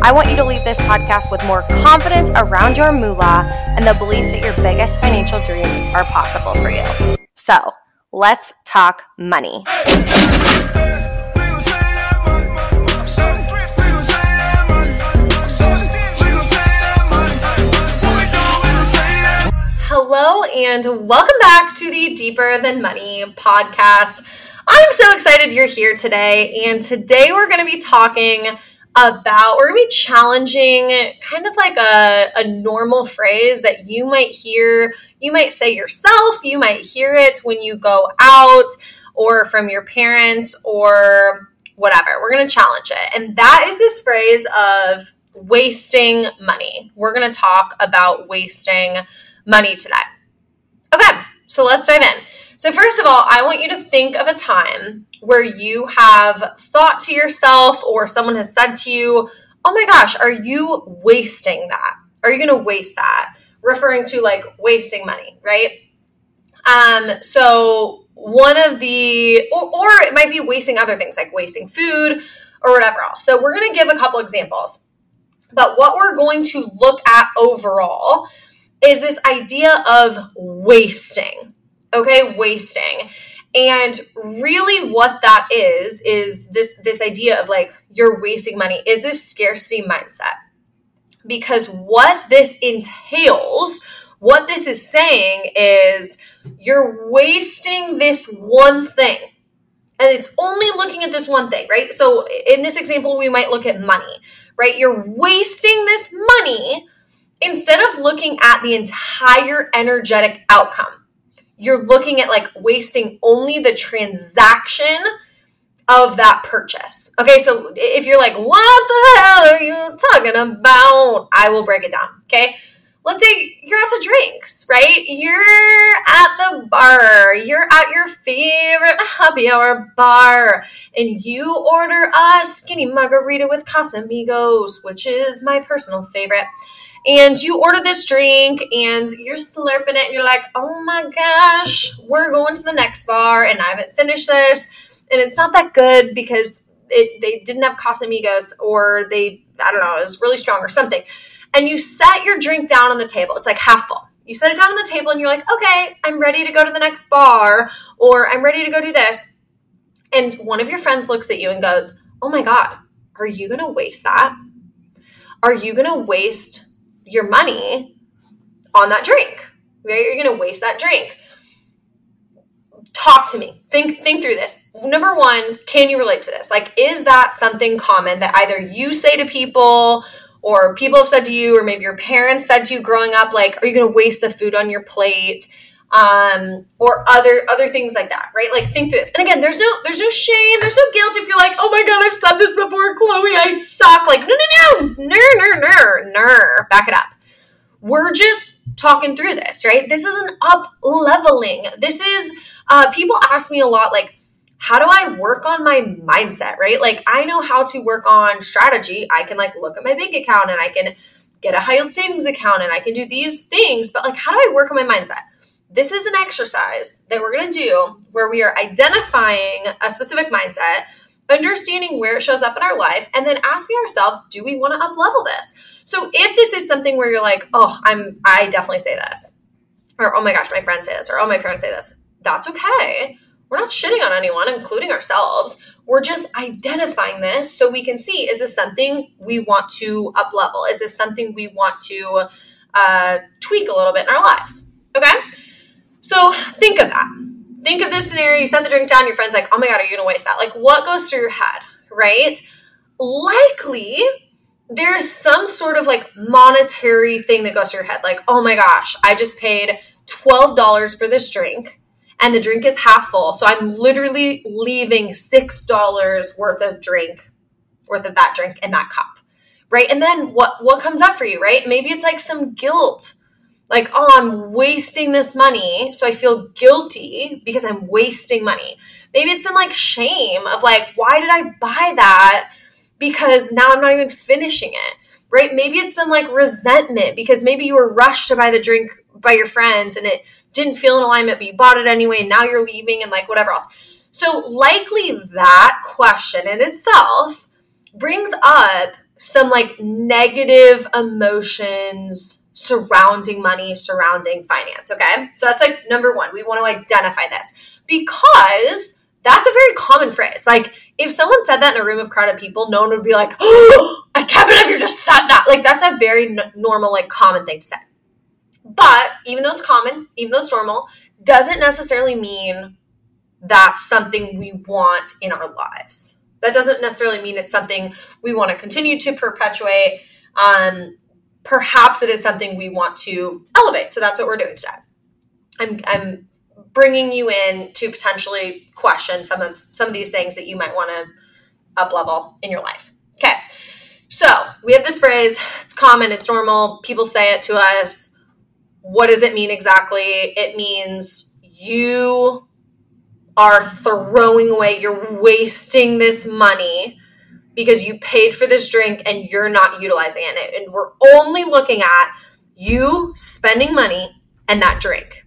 I want you to leave this podcast with more confidence around your moolah and the belief that your biggest financial dreams are possible for you. So, let's talk money. Hello, and welcome back to the Deeper Than Money podcast. I'm so excited you're here today, and today we're going to be talking about we're gonna be challenging kind of like a, a normal phrase that you might hear. You might say yourself you might hear it when you go out or from your parents or whatever. We're gonna challenge it. And that is this phrase of wasting money. We're gonna talk about wasting money today. Okay so let's dive in so, first of all, I want you to think of a time where you have thought to yourself or someone has said to you, Oh my gosh, are you wasting that? Are you going to waste that? Referring to like wasting money, right? Um, so, one of the, or, or it might be wasting other things like wasting food or whatever else. So, we're going to give a couple examples. But what we're going to look at overall is this idea of wasting okay wasting. And really what that is is this this idea of like you're wasting money is this scarcity mindset. Because what this entails what this is saying is you're wasting this one thing. And it's only looking at this one thing right? So in this example we might look at money right? You're wasting this money instead of looking at the entire energetic outcome you're looking at like wasting only the transaction of that purchase. Okay, so if you're like, what the hell are you talking about? I will break it down. Okay. Let's say you're out to drinks, right? You're at the bar, you're at your favorite happy hour bar, and you order a skinny margarita with Casamigos, which is my personal favorite and you order this drink and you're slurping it and you're like, oh my gosh, we're going to the next bar and I haven't finished this. And it's not that good because it they didn't have Casamigos or they, I don't know, it was really strong or something. And you set your drink down on the table. It's like half full. You set it down on the table and you're like, okay, I'm ready to go to the next bar or I'm ready to go do this. And one of your friends looks at you and goes, oh my God, are you going to waste that? Are you going to waste your money on that drink. Right? You're going to waste that drink. Talk to me. Think think through this. Number 1, can you relate to this? Like is that something common that either you say to people or people have said to you or maybe your parents said to you growing up like are you going to waste the food on your plate? Um, or other other things like that, right? Like think this. And again, there's no there's no shame, there's no guilt if you're like, oh my god, I've said this before, Chloe, I suck. Like, no, no, no, no, no, no, no. Back it up. We're just talking through this, right? This is an up leveling. This is uh, people ask me a lot, like, how do I work on my mindset, right? Like, I know how to work on strategy. I can like look at my bank account and I can get a high yield savings account and I can do these things, but like, how do I work on my mindset? This is an exercise that we're going to do where we are identifying a specific mindset, understanding where it shows up in our life, and then asking ourselves, do we want to up level this? So if this is something where you're like, oh, I'm I definitely say this, or oh my gosh, my friends say this, or oh my parents say this, that's okay. We're not shitting on anyone, including ourselves. We're just identifying this so we can see is this something we want to up level? Is this something we want to uh, tweak a little bit in our lives? Okay. So think of that. Think of this scenario. You set the drink down, your friend's like, oh my God, are you going to waste that? Like, what goes through your head, right? Likely, there's some sort of like monetary thing that goes through your head. Like, oh my gosh, I just paid $12 for this drink and the drink is half full. So I'm literally leaving $6 worth of drink, worth of that drink in that cup right? And then what what comes up for you, right? Maybe it's like some guilt. Like, oh, I'm wasting this money, so I feel guilty because I'm wasting money. Maybe it's some like shame of like, why did I buy that? Because now I'm not even finishing it, right? Maybe it's some like resentment because maybe you were rushed to buy the drink by your friends and it didn't feel in alignment, but you bought it anyway. And now you're leaving and like whatever else. So, likely that question in itself brings up some like negative emotions surrounding money, surrounding finance. Okay. So, that's like number one. We want to identify this because that's a very common phrase. Like, if someone said that in a room of crowded people, no one would be like, oh, I can't believe you just said that. Like, that's a very n- normal, like, common thing to say. But even though it's common, even though it's normal, doesn't necessarily mean that's something we want in our lives. That doesn't necessarily mean it's something we want to continue to perpetuate. Um, perhaps it is something we want to elevate. So that's what we're doing today. I'm, I'm bringing you in to potentially question some of some of these things that you might want to up level in your life. Okay. So we have this phrase. It's common. It's normal. People say it to us. What does it mean exactly? It means you are throwing away, you're wasting this money because you paid for this drink and you're not utilizing it. And we're only looking at you spending money and that drink.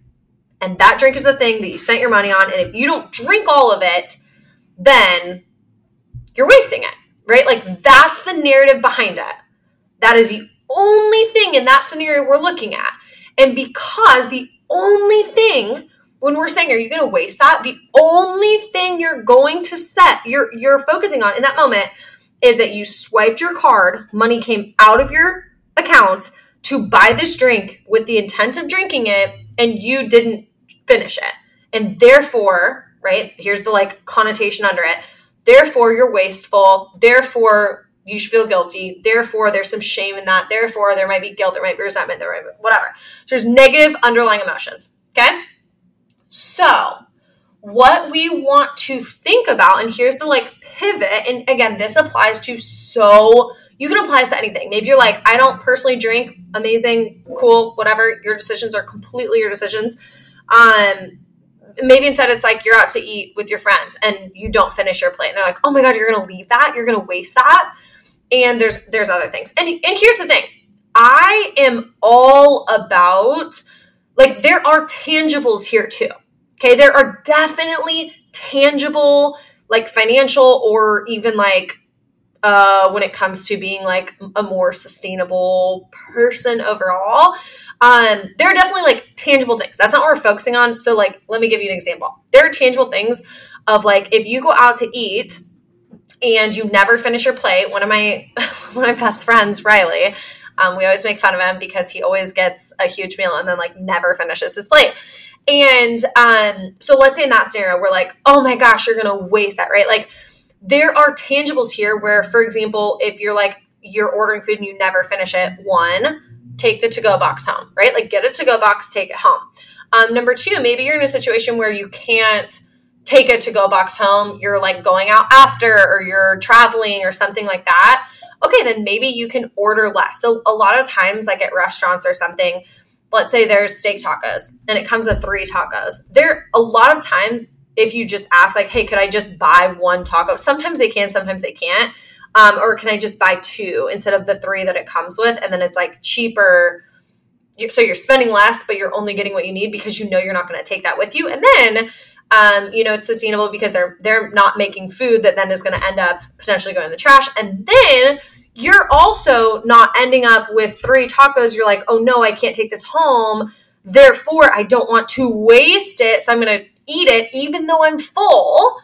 And that drink is the thing that you spent your money on. And if you don't drink all of it, then you're wasting it, right? Like that's the narrative behind it. That is the only thing in that scenario we're looking at. And because the only thing when we're saying are you going to waste that, the only thing you're going to set you're you're focusing on in that moment is that you swiped your card, money came out of your account to buy this drink with the intent of drinking it and you didn't finish it. And therefore, right, here's the like connotation under it. Therefore, you're wasteful. Therefore, you should feel guilty. Therefore, there's some shame in that. Therefore, there might be guilt, there might be resentment, there might be whatever. So there's negative underlying emotions. Okay. So, what we want to think about, and here's the like pivot, and again, this applies to so you can apply this to anything. Maybe you're like, I don't personally drink, amazing, cool, whatever. Your decisions are completely your decisions. Um, maybe instead it's like you're out to eat with your friends and you don't finish your plate. And they're like, oh my God, you're gonna leave that, you're gonna waste that. And there's there's other things. And and here's the thing. I am all about like there are tangibles here too. Okay, there are definitely tangible like financial or even like uh, when it comes to being like a more sustainable person overall. Um, there are definitely like tangible things. That's not what we're focusing on. So, like, let me give you an example. There are tangible things of like if you go out to eat and you never finish your plate. One of my one of my best friends, Riley, um, we always make fun of him because he always gets a huge meal and then like never finishes his plate. And um, so let's say in that scenario, we're like, oh my gosh, you're gonna waste that, right? Like there are tangibles here where, for example, if you're like you're ordering food and you never finish it, one, take the to-go box home, right? Like get a to-go box, take it home. Um, number two, maybe you're in a situation where you can't take a to-go box home. You're like going out after, or you're traveling, or something like that. Okay, then maybe you can order less. So a lot of times, like at restaurants or something, let's say there's steak tacos and it comes with three tacos. There, a lot of times, if you just ask, like, hey, could I just buy one taco? Sometimes they can, sometimes they can't. Um, or can I just buy two instead of the three that it comes with? And then it's like cheaper. So you're spending less, but you're only getting what you need because you know you're not going to take that with you. And then, um, you know, it's sustainable because they're they're not making food that then is going to end up potentially going in the trash. And then you're also not ending up with three tacos. You're like, oh no, I can't take this home. Therefore, I don't want to waste it. So I'm going to eat it even though I'm full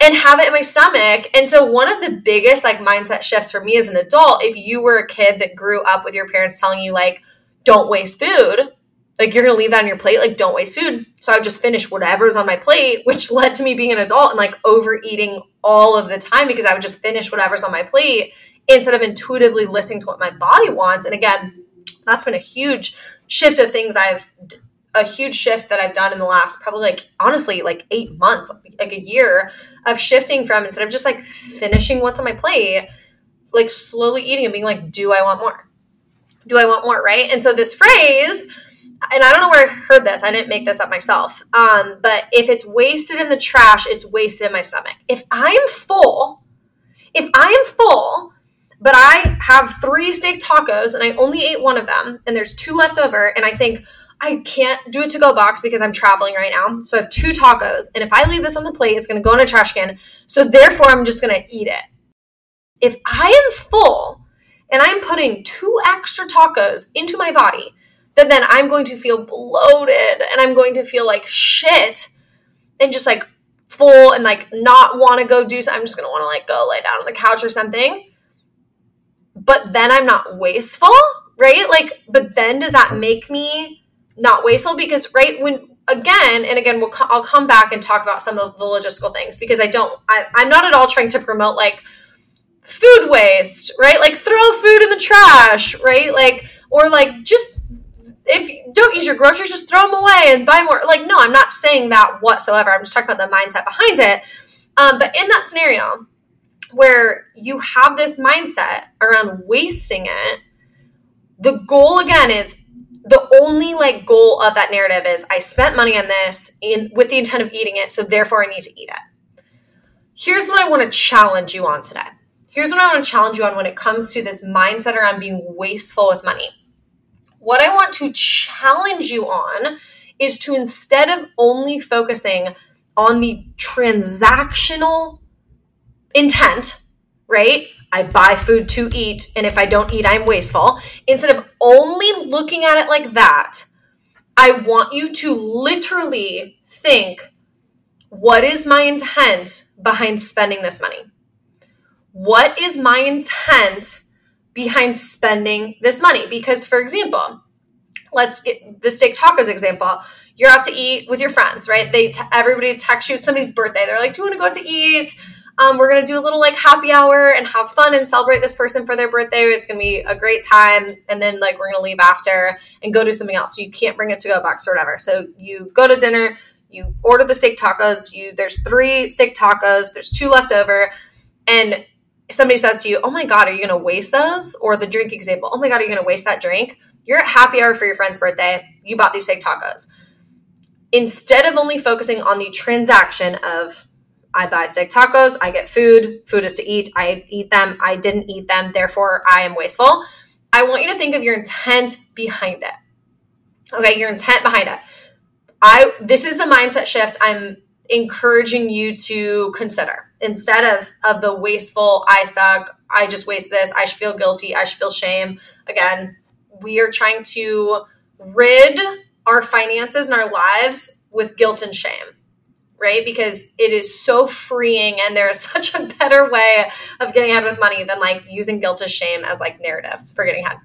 and have it in my stomach. And so one of the biggest like mindset shifts for me as an adult, if you were a kid that grew up with your parents telling you like, don't waste food, like you're gonna leave that on your plate, like don't waste food. So I would just finish whatever's on my plate, which led to me being an adult and like overeating all of the time because I would just finish whatever's on my plate instead of intuitively listening to what my body wants. And again, that's been a huge shift of things I've a huge shift that I've done in the last probably like honestly like eight months, like a year of shifting from instead of just like finishing what's on my plate, like slowly eating and being like, do I want more? Do I want more? Right. And so this phrase, and I don't know where I heard this. I didn't make this up myself. Um, but if it's wasted in the trash, it's wasted in my stomach. If I'm full, if I am full, but I have three steak tacos and I only ate one of them, and there's two left over, and I think I can't do a to go box because I'm traveling right now. So I have two tacos, and if I leave this on the plate, it's going to go in a trash can. So therefore, I'm just going to eat it. If I am full and I'm putting two extra tacos into my body, then then I'm going to feel bloated and I'm going to feel like shit and just like full and like not want to go do so I'm just going to want to like go lay down on the couch or something. But then I'm not wasteful, right? Like but then does that make me not wasteful because right when again and again we'll I'll come back and talk about some of the logistical things because I don't I, I'm not at all trying to promote like food waste, right? Like throw food in the trash, right? Like or like just if don't use your groceries, just throw them away and buy more. Like, no, I'm not saying that whatsoever. I'm just talking about the mindset behind it. Um, but in that scenario where you have this mindset around wasting it, the goal again is the only like goal of that narrative is I spent money on this in with the intent of eating it, so therefore I need to eat it. Here's what I want to challenge you on today. Here's what I want to challenge you on when it comes to this mindset around being wasteful with money what I want to challenge you on is to instead of only focusing on the transactional intent, right? I buy food to eat, and if I don't eat, I'm wasteful. Instead of only looking at it like that, I want you to literally think what is my intent behind spending this money? What is my intent behind spending this money. Because, for example, let's get the steak tacos example. You're out to eat with your friends, right? They t- everybody texts you. It's somebody's birthday. They're like, "Do you want to go out to eat?" Um, we're gonna do a little like happy hour and have fun and celebrate this person for their birthday. It's gonna be a great time, and then like we're gonna leave after and go do something else. So you can't bring it to go box or whatever. So you go to dinner, you order the steak tacos. You there's three steak tacos. There's two left over, and somebody says to you, Oh my God, are you going to waste those? Or the drink example, Oh my God, are you going to waste that drink? You're at happy hour for your friend's birthday. You bought these steak tacos. Instead of only focusing on the transaction of, I buy steak tacos, I get food, food is to eat, I eat them, I didn't eat them, therefore I am wasteful. I want you to think of your intent behind it. Okay, your intent behind it. I this is the mindset shift I'm encouraging you to consider instead of of the wasteful i suck i just waste this i should feel guilty i should feel shame again we are trying to rid our finances and our lives with guilt and shame right? Because it is so freeing and there is such a better way of getting ahead with money than like using guilt and shame as like narratives for getting ahead.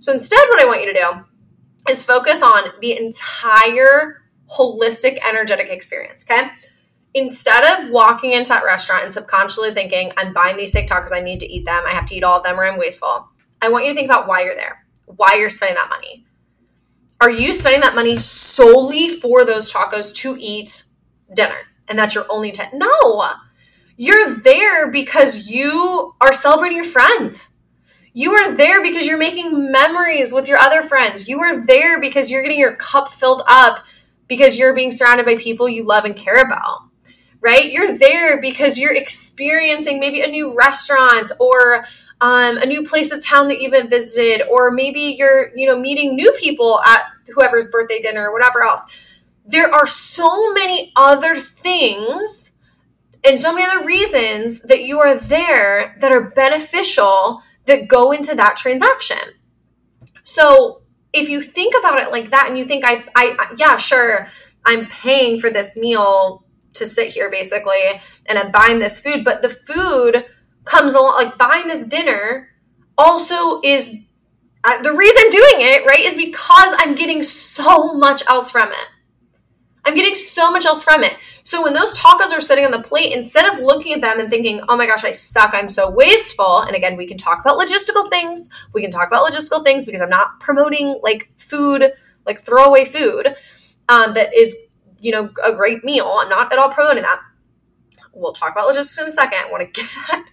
So instead what i want you to do is focus on the entire holistic energetic experience okay? Instead of walking into that restaurant and subconsciously thinking, I'm buying these steak tacos, I need to eat them, I have to eat all of them or I'm wasteful, I want you to think about why you're there, why you're spending that money. Are you spending that money solely for those tacos to eat dinner? And that's your only intent? No. You're there because you are celebrating your friend. You are there because you're making memories with your other friends. You are there because you're getting your cup filled up because you're being surrounded by people you love and care about right? You're there because you're experiencing maybe a new restaurant or um, a new place of town that you haven't visited, or maybe you're, you know, meeting new people at whoever's birthday dinner or whatever else. There are so many other things and so many other reasons that you are there that are beneficial that go into that transaction. So if you think about it like that and you think I I yeah, sure, I'm paying for this meal to sit here basically and I'm buying this food, but the food comes along like buying this dinner also is uh, the reason I'm doing it, right, is because I'm getting so much else from it. I'm getting so much else from it. So when those tacos are sitting on the plate, instead of looking at them and thinking, oh my gosh, I suck, I'm so wasteful. And again, we can talk about logistical things. We can talk about logistical things because I'm not promoting like food, like throwaway food um, that is you know, a great meal. I'm not at all promoting that. we'll talk about logistics in a second. I want to give that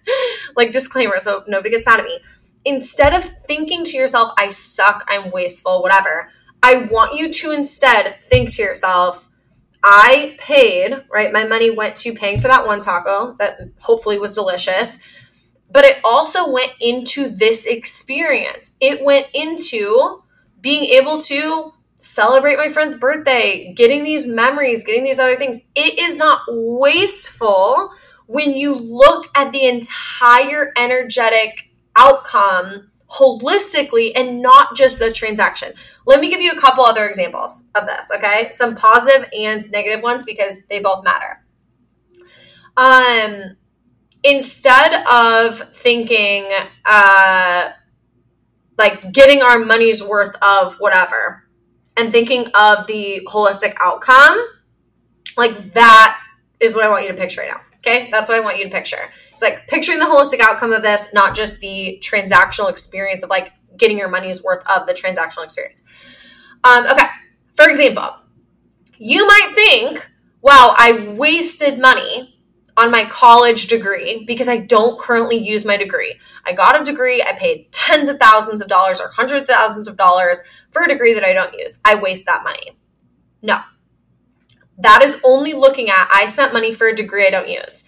like disclaimer so nobody gets mad at me. Instead of thinking to yourself, I suck, I'm wasteful, whatever, I want you to instead think to yourself, I paid, right? My money went to paying for that one taco that hopefully was delicious, but it also went into this experience. It went into being able to celebrate my friend's birthday, getting these memories, getting these other things. It is not wasteful when you look at the entire energetic outcome holistically and not just the transaction. Let me give you a couple other examples of this, okay? Some positive and negative ones because they both matter. Um instead of thinking uh like getting our money's worth of whatever and thinking of the holistic outcome, like that is what I want you to picture right now. Okay, that's what I want you to picture. It's like picturing the holistic outcome of this, not just the transactional experience of like getting your money's worth of the transactional experience. Um, okay, for example, you might think, wow, I wasted money on my college degree because I don't currently use my degree. I got a degree, I paid tens of thousands of dollars or hundreds of thousands of dollars for a degree that I don't use. I waste that money. No. That is only looking at I spent money for a degree I don't use.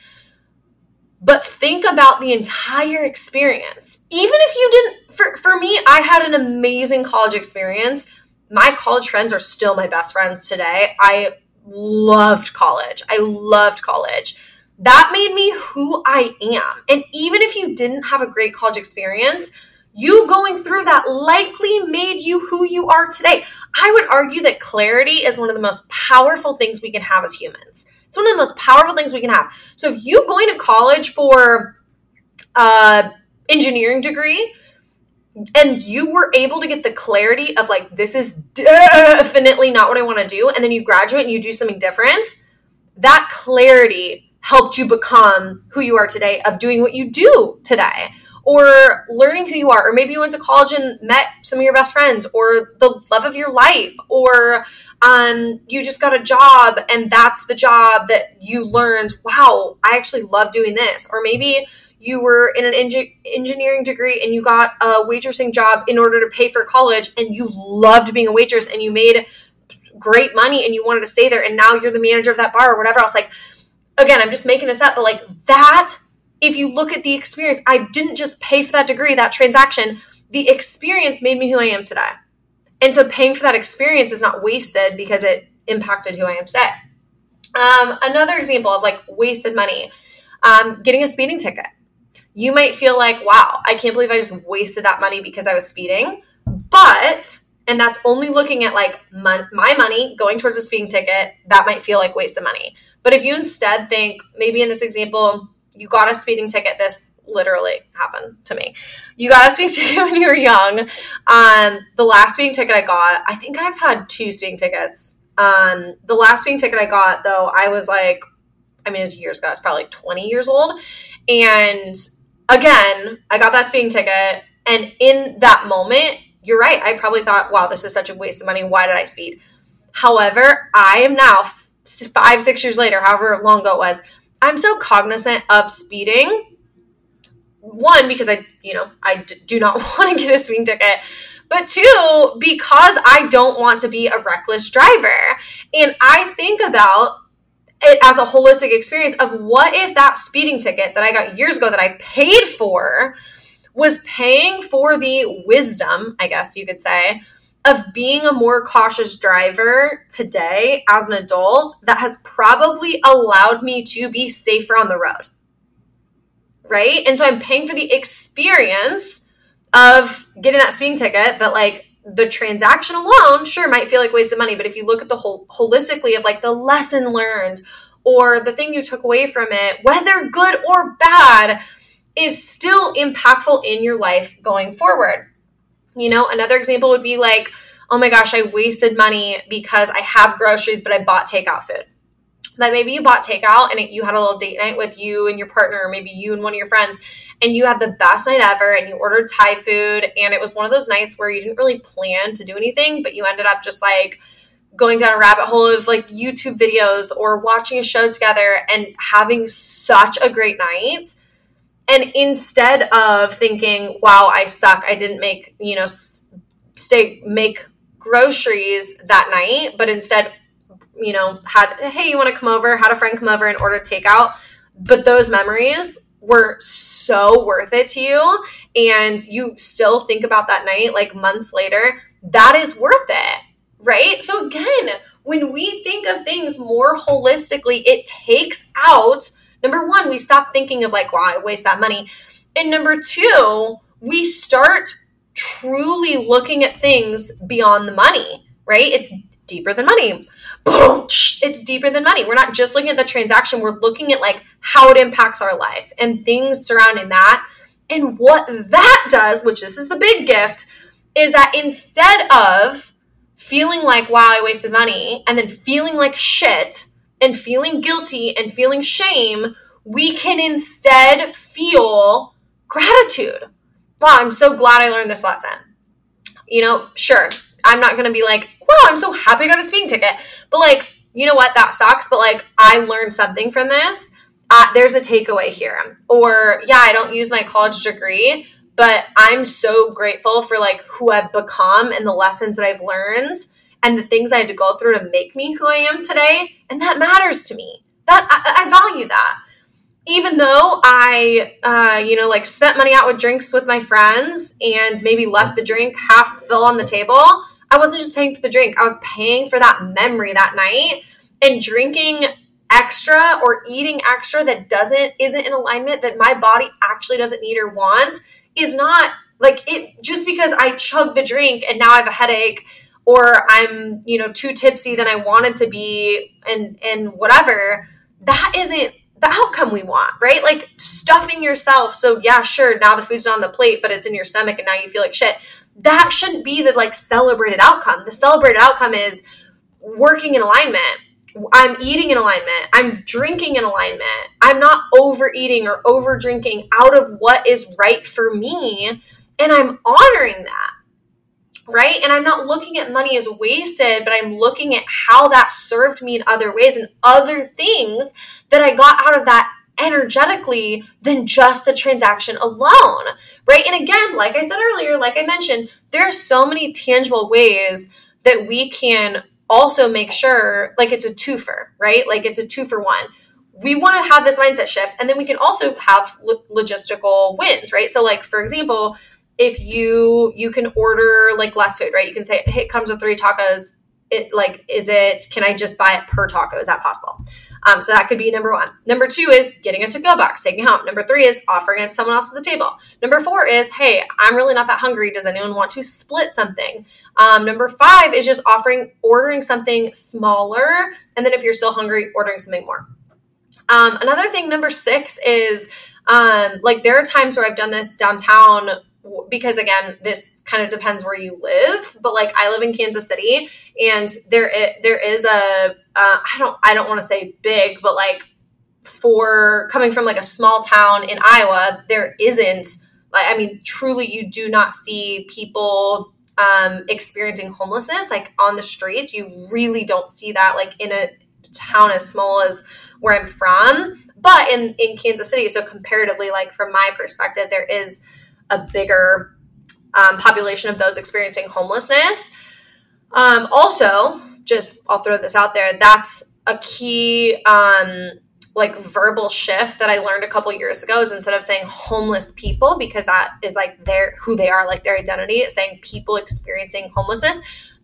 But think about the entire experience. Even if you didn't, for, for me, I had an amazing college experience. My college friends are still my best friends today. I loved college. I loved college that made me who I am. And even if you didn't have a great college experience, you going through that likely made you who you are today. I would argue that clarity is one of the most powerful things we can have as humans. It's one of the most powerful things we can have. So if you going to college for a engineering degree and you were able to get the clarity of like this is definitely not what I want to do and then you graduate and you do something different, that clarity helped you become who you are today of doing what you do today or learning who you are or maybe you went to college and met some of your best friends or the love of your life or um, you just got a job and that's the job that you learned wow i actually love doing this. Or maybe you were in an engineering degree and you got a waitressing job in order to pay for college and you loved being a waitress and you made great money and you wanted to stay there and now you're the manager of that bar or whatever. Else like again, I'm just making this up, but like that, if you look at the experience, I didn't just pay for that degree, that transaction. The experience made me who I am today. And so paying for that experience is not wasted because it impacted who I am today. Um, another example of like wasted money, um, getting a speeding ticket. You might feel like, wow, I can't believe I just wasted that money because I was speeding. But, and that's only looking at like my, my money going towards a speeding ticket, that might feel like wasted money. But if you instead think, maybe in this example, you got a speeding ticket. This literally happened to me. You got a speeding ticket when you were young. Um, the last speeding ticket I got, I think I've had two speeding tickets. Um, the last speeding ticket I got, though, I was like, I mean, it was years ago. I was probably like 20 years old. And again, I got that speeding ticket. And in that moment, you're right. I probably thought, wow, this is such a waste of money. Why did I speed? However, I am now five, six years later, however long ago it was, I'm so cognizant of speeding. One, because I, you know, I d- do not want to get a speeding ticket. But two, because I don't want to be a reckless driver. And I think about it as a holistic experience of what if that speeding ticket that I got years ago that I paid for was paying for the wisdom, I guess you could say, of being a more cautious driver today as an adult that has probably allowed me to be safer on the road. Right? And so I'm paying for the experience of getting that speeding ticket that like the transaction alone sure might feel like wasted money, but if you look at the whole holistically of like the lesson learned or the thing you took away from it, whether good or bad, is still impactful in your life going forward. You know, another example would be like, oh my gosh, I wasted money because I have groceries, but I bought takeout food. That maybe you bought takeout and it, you had a little date night with you and your partner, or maybe you and one of your friends, and you had the best night ever and you ordered Thai food. And it was one of those nights where you didn't really plan to do anything, but you ended up just like going down a rabbit hole of like YouTube videos or watching a show together and having such a great night. And instead of thinking, wow, I suck, I didn't make, you know, stay, make groceries that night, but instead, you know, had, hey, you want to come over? Had a friend come over and order takeout. But those memories were so worth it to you. And you still think about that night like months later. That is worth it right? So again, when we think of things more holistically, it takes out number one, we stop thinking of like, wow, I waste that money. And number two, we start truly looking at things beyond the money, right? It's deeper than money. It's deeper than money. We're not just looking at the transaction, we're looking at like how it impacts our life and things surrounding that. And what that does, which this is the big gift, is that instead of feeling like, wow, I wasted money, and then feeling like shit and feeling guilty and feeling shame, we can instead feel gratitude. Wow, I'm so glad I learned this lesson. You know, sure, I'm not gonna be like, wow, I'm so happy I got a speeding ticket. But like, you know what, that sucks, but like, I learned something from this. Uh, there's a takeaway here. Or, yeah, I don't use my college degree, but I'm so grateful for like who I've become and the lessons that I've learned and the things I had to go through to make me who I am today. And that matters to me. That I, I value that. Even though I, uh, you know, like spent money out with drinks with my friends and maybe left the drink half full on the table, I wasn't just paying for the drink. I was paying for that memory that night and drinking extra or eating extra that doesn't isn't in alignment that my body actually doesn't need or want is not like it just because I chug the drink and now I have a headache or I'm, you know, too tipsy than I wanted to be and and whatever, that isn't the outcome we want, right? Like stuffing yourself. So yeah, sure, now the food's not on the plate, but it's in your stomach and now you feel like shit. That shouldn't be the like celebrated outcome. The celebrated outcome is working in alignment I'm eating in alignment. I'm drinking in alignment. I'm not overeating or over drinking out of what is right for me. And I'm honoring that. Right. And I'm not looking at money as wasted, but I'm looking at how that served me in other ways and other things that I got out of that energetically than just the transaction alone. Right. And again, like I said earlier, like I mentioned, there's so many tangible ways that we can also make sure like it's a twofer, right? Like it's a two for one. We want to have this mindset shift, and then we can also have lo- logistical wins, right? So, like for example, if you you can order like less food, right? You can say, "Hey, it comes with three tacos." It like is it? Can I just buy it per taco? Is that possible? Um, so that could be number one. Number two is getting a to go box, taking home. Number three is offering it to someone else at the table. Number four is, hey, I'm really not that hungry. Does anyone want to split something? Um, number five is just offering, ordering something smaller. And then if you're still hungry, ordering something more. Um, another thing, number six is um, like there are times where I've done this downtown because again this kind of depends where you live but like i live in kansas city and there there is a uh, i don't i don't want to say big but like for coming from like a small town in iowa there isn't like i mean truly you do not see people um, experiencing homelessness like on the streets. You really don't see that like in a town as small as where i'm from. But in in kansas city so comparatively like from my perspective there is a bigger um, population of those experiencing homelessness. Um, also, just I'll throw this out there. That's a key um, like verbal shift that I learned a couple years ago. Is instead of saying homeless people because that is like their who they are, like their identity, saying people experiencing homelessness.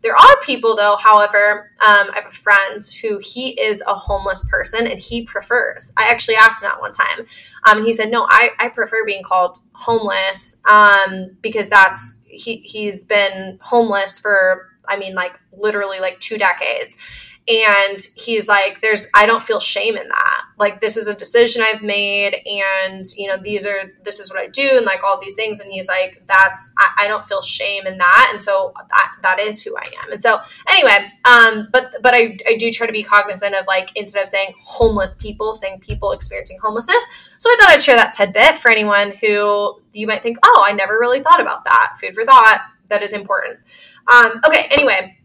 There are people, though, however, um, I have a friend who he is a homeless person and he prefers. I actually asked him that one time. Um, and he said, No, I, I prefer being called homeless um, because that's, he, he's been homeless for, I mean, like literally like two decades and he's like there's i don't feel shame in that. Like this is a decision i've made and you know these are this is what i do and like all these things. And he's like that's i, I don't feel shame in that. And so that that is who i am. And so anyway um but but i i do try to be cognizant of like instead of saying homeless people saying people experiencing homelessness. So i thought i'd share that tidbit for anyone who you might think oh i never really thought about that. Food for thought. That is important. Um okay anyway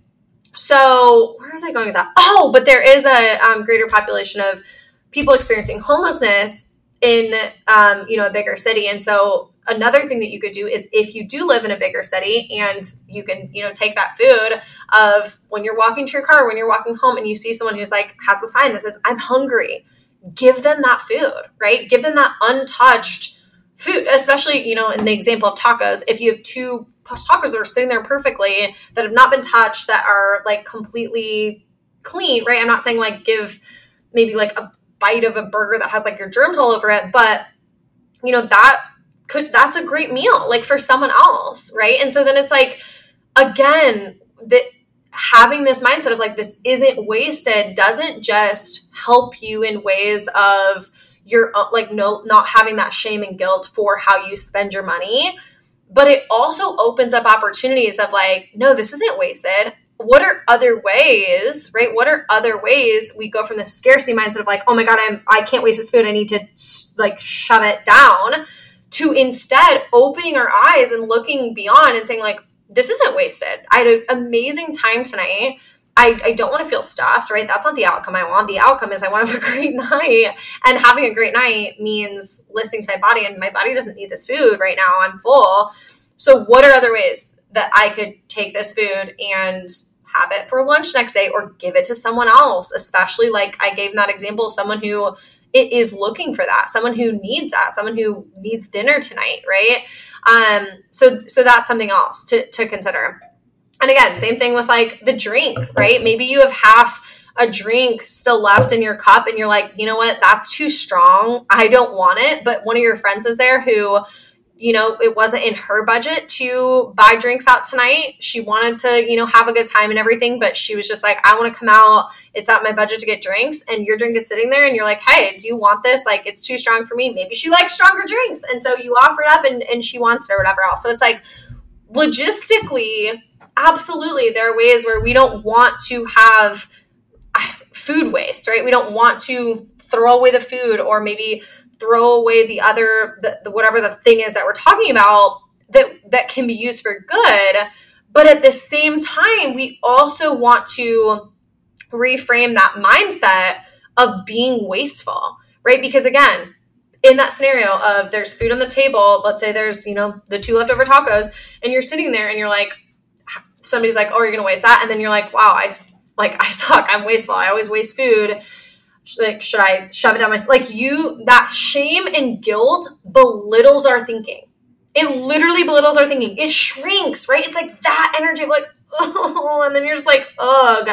so where was I going with that? Oh, but there is a um, greater population of people experiencing homelessness in um, you know a bigger city, and so another thing that you could do is if you do live in a bigger city and you can you know take that food of when you're walking to your car when you're walking home and you see someone who's like has a sign that says i'm hungry give them that food right give them that untouched food especially you know in the example of tacos if you have two tacos that are sitting there perfectly that have not been touched that are like completely clean right? I'm not saying like give maybe like a bite of a burger that has like your germs all over it but you know that could that's a great meal like for someone else right? And so then it's like again that having this mindset of like this isn't wasted doesn't just help you in ways of you're uh, like no not having that shame and guilt for how you spend your money. But it also opens up opportunities of like no this isn't wasted. What are other ways right? What are other ways we go from the scarcity mindset of like oh my god i'm i can't waste this food. I need to like shove it down to instead opening our eyes and looking beyond and saying like this isn't wasted. I had an amazing time tonight I, I don't want to feel stuffed, right? That's not the outcome I want. The outcome is I want to have a great night. And having a great night means listening to my body, and my body doesn't need this food right now. I'm full. So, what are other ways that I could take this food and have it for lunch next day or give it to someone else? Especially like I gave that example, someone who it is looking for that someone who needs that someone who needs dinner tonight right um so so that's something else to to consider and again same thing with like the drink right maybe you have half a drink still left in your cup and you're like you know what that's too strong i don't want it but one of your friends is there who you know, it wasn't in her budget to buy drinks out tonight. She wanted to, you know, have a good time and everything, but she was just like, I want to come out. It's not my budget to get drinks. And your drink is sitting there and you're like, hey, do you want this? Like, it's too strong for me. Maybe she likes stronger drinks. And so you offer it up and, and she wants it or whatever else. So it's like, logistically, absolutely, there are ways where we don't want to have uh, food waste, right? We don't want to throw away the food or maybe throw away the other the, the whatever the thing is that we're talking about that that can be used for good but at the same time we also want to reframe that mindset of being wasteful right because again in that scenario of there's food on the table let's say there's you know the two leftover tacos and you're sitting there and you're like somebody's like oh you're gonna waste that and then you're like wow i like i suck. I'm wasteful. I always waste food. Like should i shove it down my like you that shame and guilt belittles our thinking. It literally belittles our thinking. It shrinks right? It's like that energy of like oh and then you're just like ugh.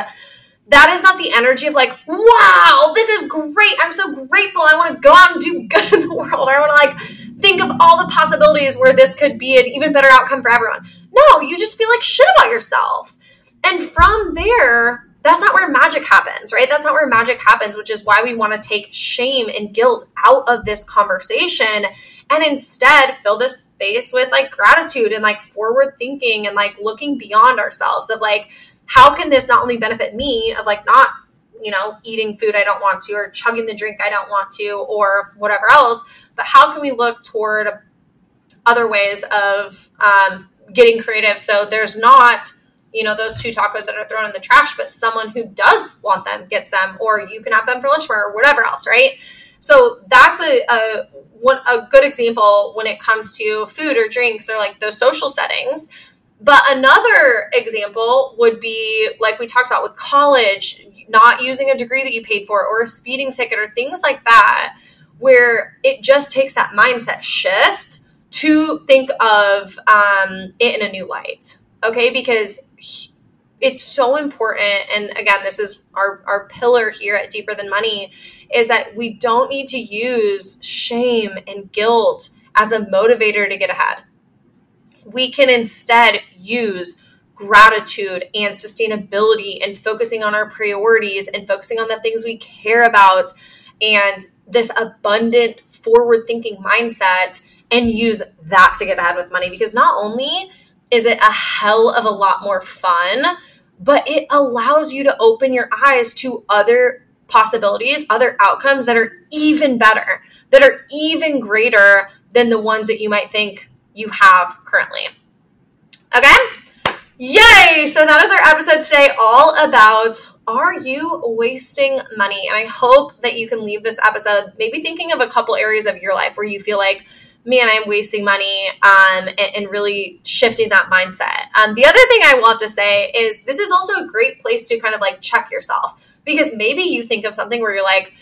That is not the energy of like wow this is great. I'm so grateful. I want to go out and do good in the world. I want to like think of all the possibilities where this could be an even better outcome for everyone no you just feel like shit about yourself and from there that's not where magic happens, right? That's not where magic happens, which is why we want to take shame and guilt out of this conversation and instead fill this space with like gratitude and like forward thinking and like looking beyond ourselves of like, how can this not only benefit me of like not, you know, eating food I don't want to or chugging the drink I don't want to or whatever else, but how can we look toward other ways of um, getting creative? So there's not you know those two tacos that are thrown in the trash but someone who does want them gets them or you can have them for lunch or whatever else right? So that's a, a one a good example when it comes to food or drinks or like those social settings but another example would be like we talked about with college not using a degree that you paid for or a speeding ticket or things like that where it just takes that mindset shift to think of um, it in a new light okay? Because it's so important and again this is our our pillar here at deeper than money is that we don't need to use shame and guilt as a motivator to get ahead we can instead use gratitude and sustainability and focusing on our priorities and focusing on the things we care about and this abundant forward thinking mindset and use that to get ahead with money. Because not only is it a hell of a lot more fun, but it allows you to open your eyes to other possibilities, other outcomes that are even better, that are even greater than the ones that you might think you have currently. Okay? Yay! So that is our episode today, all about are you wasting money? And I hope that you can leave this episode maybe thinking of a couple areas of your life where you feel like, man, I'm wasting money, um, and, and, really shifting that mindset. Um, the other thing I have to say is this is also a great place to kind of like check yourself because maybe you think of something where you're like,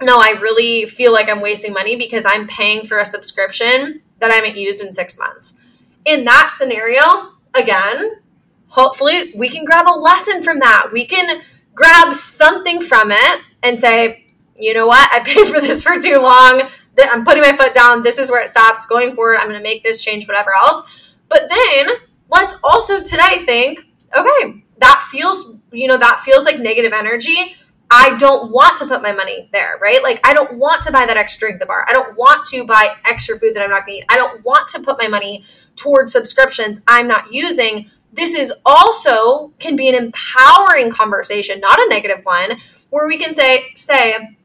no, I really feel like I'm wasting money because I'm paying for a subscription that I haven't used in six months. In that scenario, again, hopefully we can grab a lesson from that. We can grab something from it and say, you know what? I paid for this for too long. I'm putting my foot down. This is where it stops. Going forward, I'm going to make this change, whatever else. But then let's also today think, okay, that feels, you know, that feels like negative energy. I don't want to put my money there, right? Like, I don't want to buy that extra drink at the bar. I don't want to buy extra food that I'm not going to eat. I don't want to put my money towards subscriptions I'm not using. This is also can be an empowering conversation, not a negative one, where we can say, say,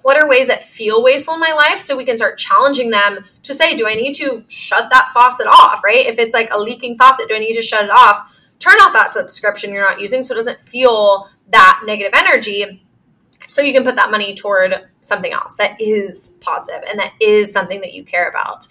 what are ways that feel wasteful in my life so we can start challenging them to say do i need to shut that faucet off right if it's like a leaking faucet do i need to shut it off turn off that subscription you're not using so it doesn't feel that negative energy so you can put that money toward something else that is positive and that is something that you care about.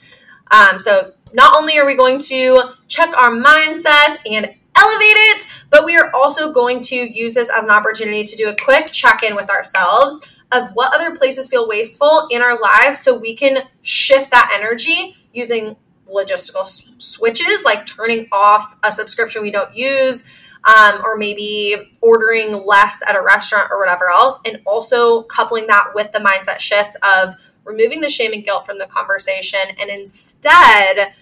Um, so not only are we going to check our mindset and elevate it, but we are also going to use this as an opportunity to do a quick check in with ourselves of what other places feel wasteful in our lives so we can shift that energy using logistical s- switches like turning off a subscription we don't use um, or maybe ordering less at a restaurant or whatever else and also coupling that with the mindset shift of removing the shame and guilt from the conversation and instead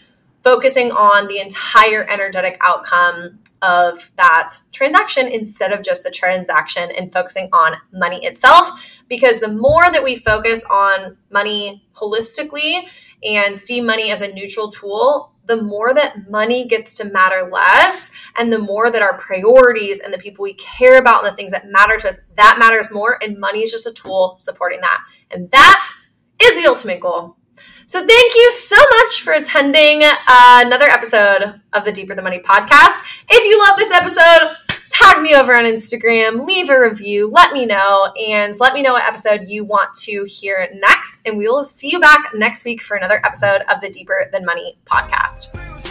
focusing on the entire energetic outcome of that transaction instead of just the transaction and focusing on money itself. Because the more that we focus on money holistically and see money as a neutral tool, the more that money gets to matter less and the more that our priorities and the people we care about and the things that matter to us that matters more and money is just a tool supporting that and that is the ultimate goal. So thank you so much for attending uh, another episode of the Deeper Than Money podcast. If you love this episode, tag me over on Instagram, leave a review, let me know, and let me know what episode you want to hear next. And we will see you back next week for another episode of the Deeper Than Money podcast.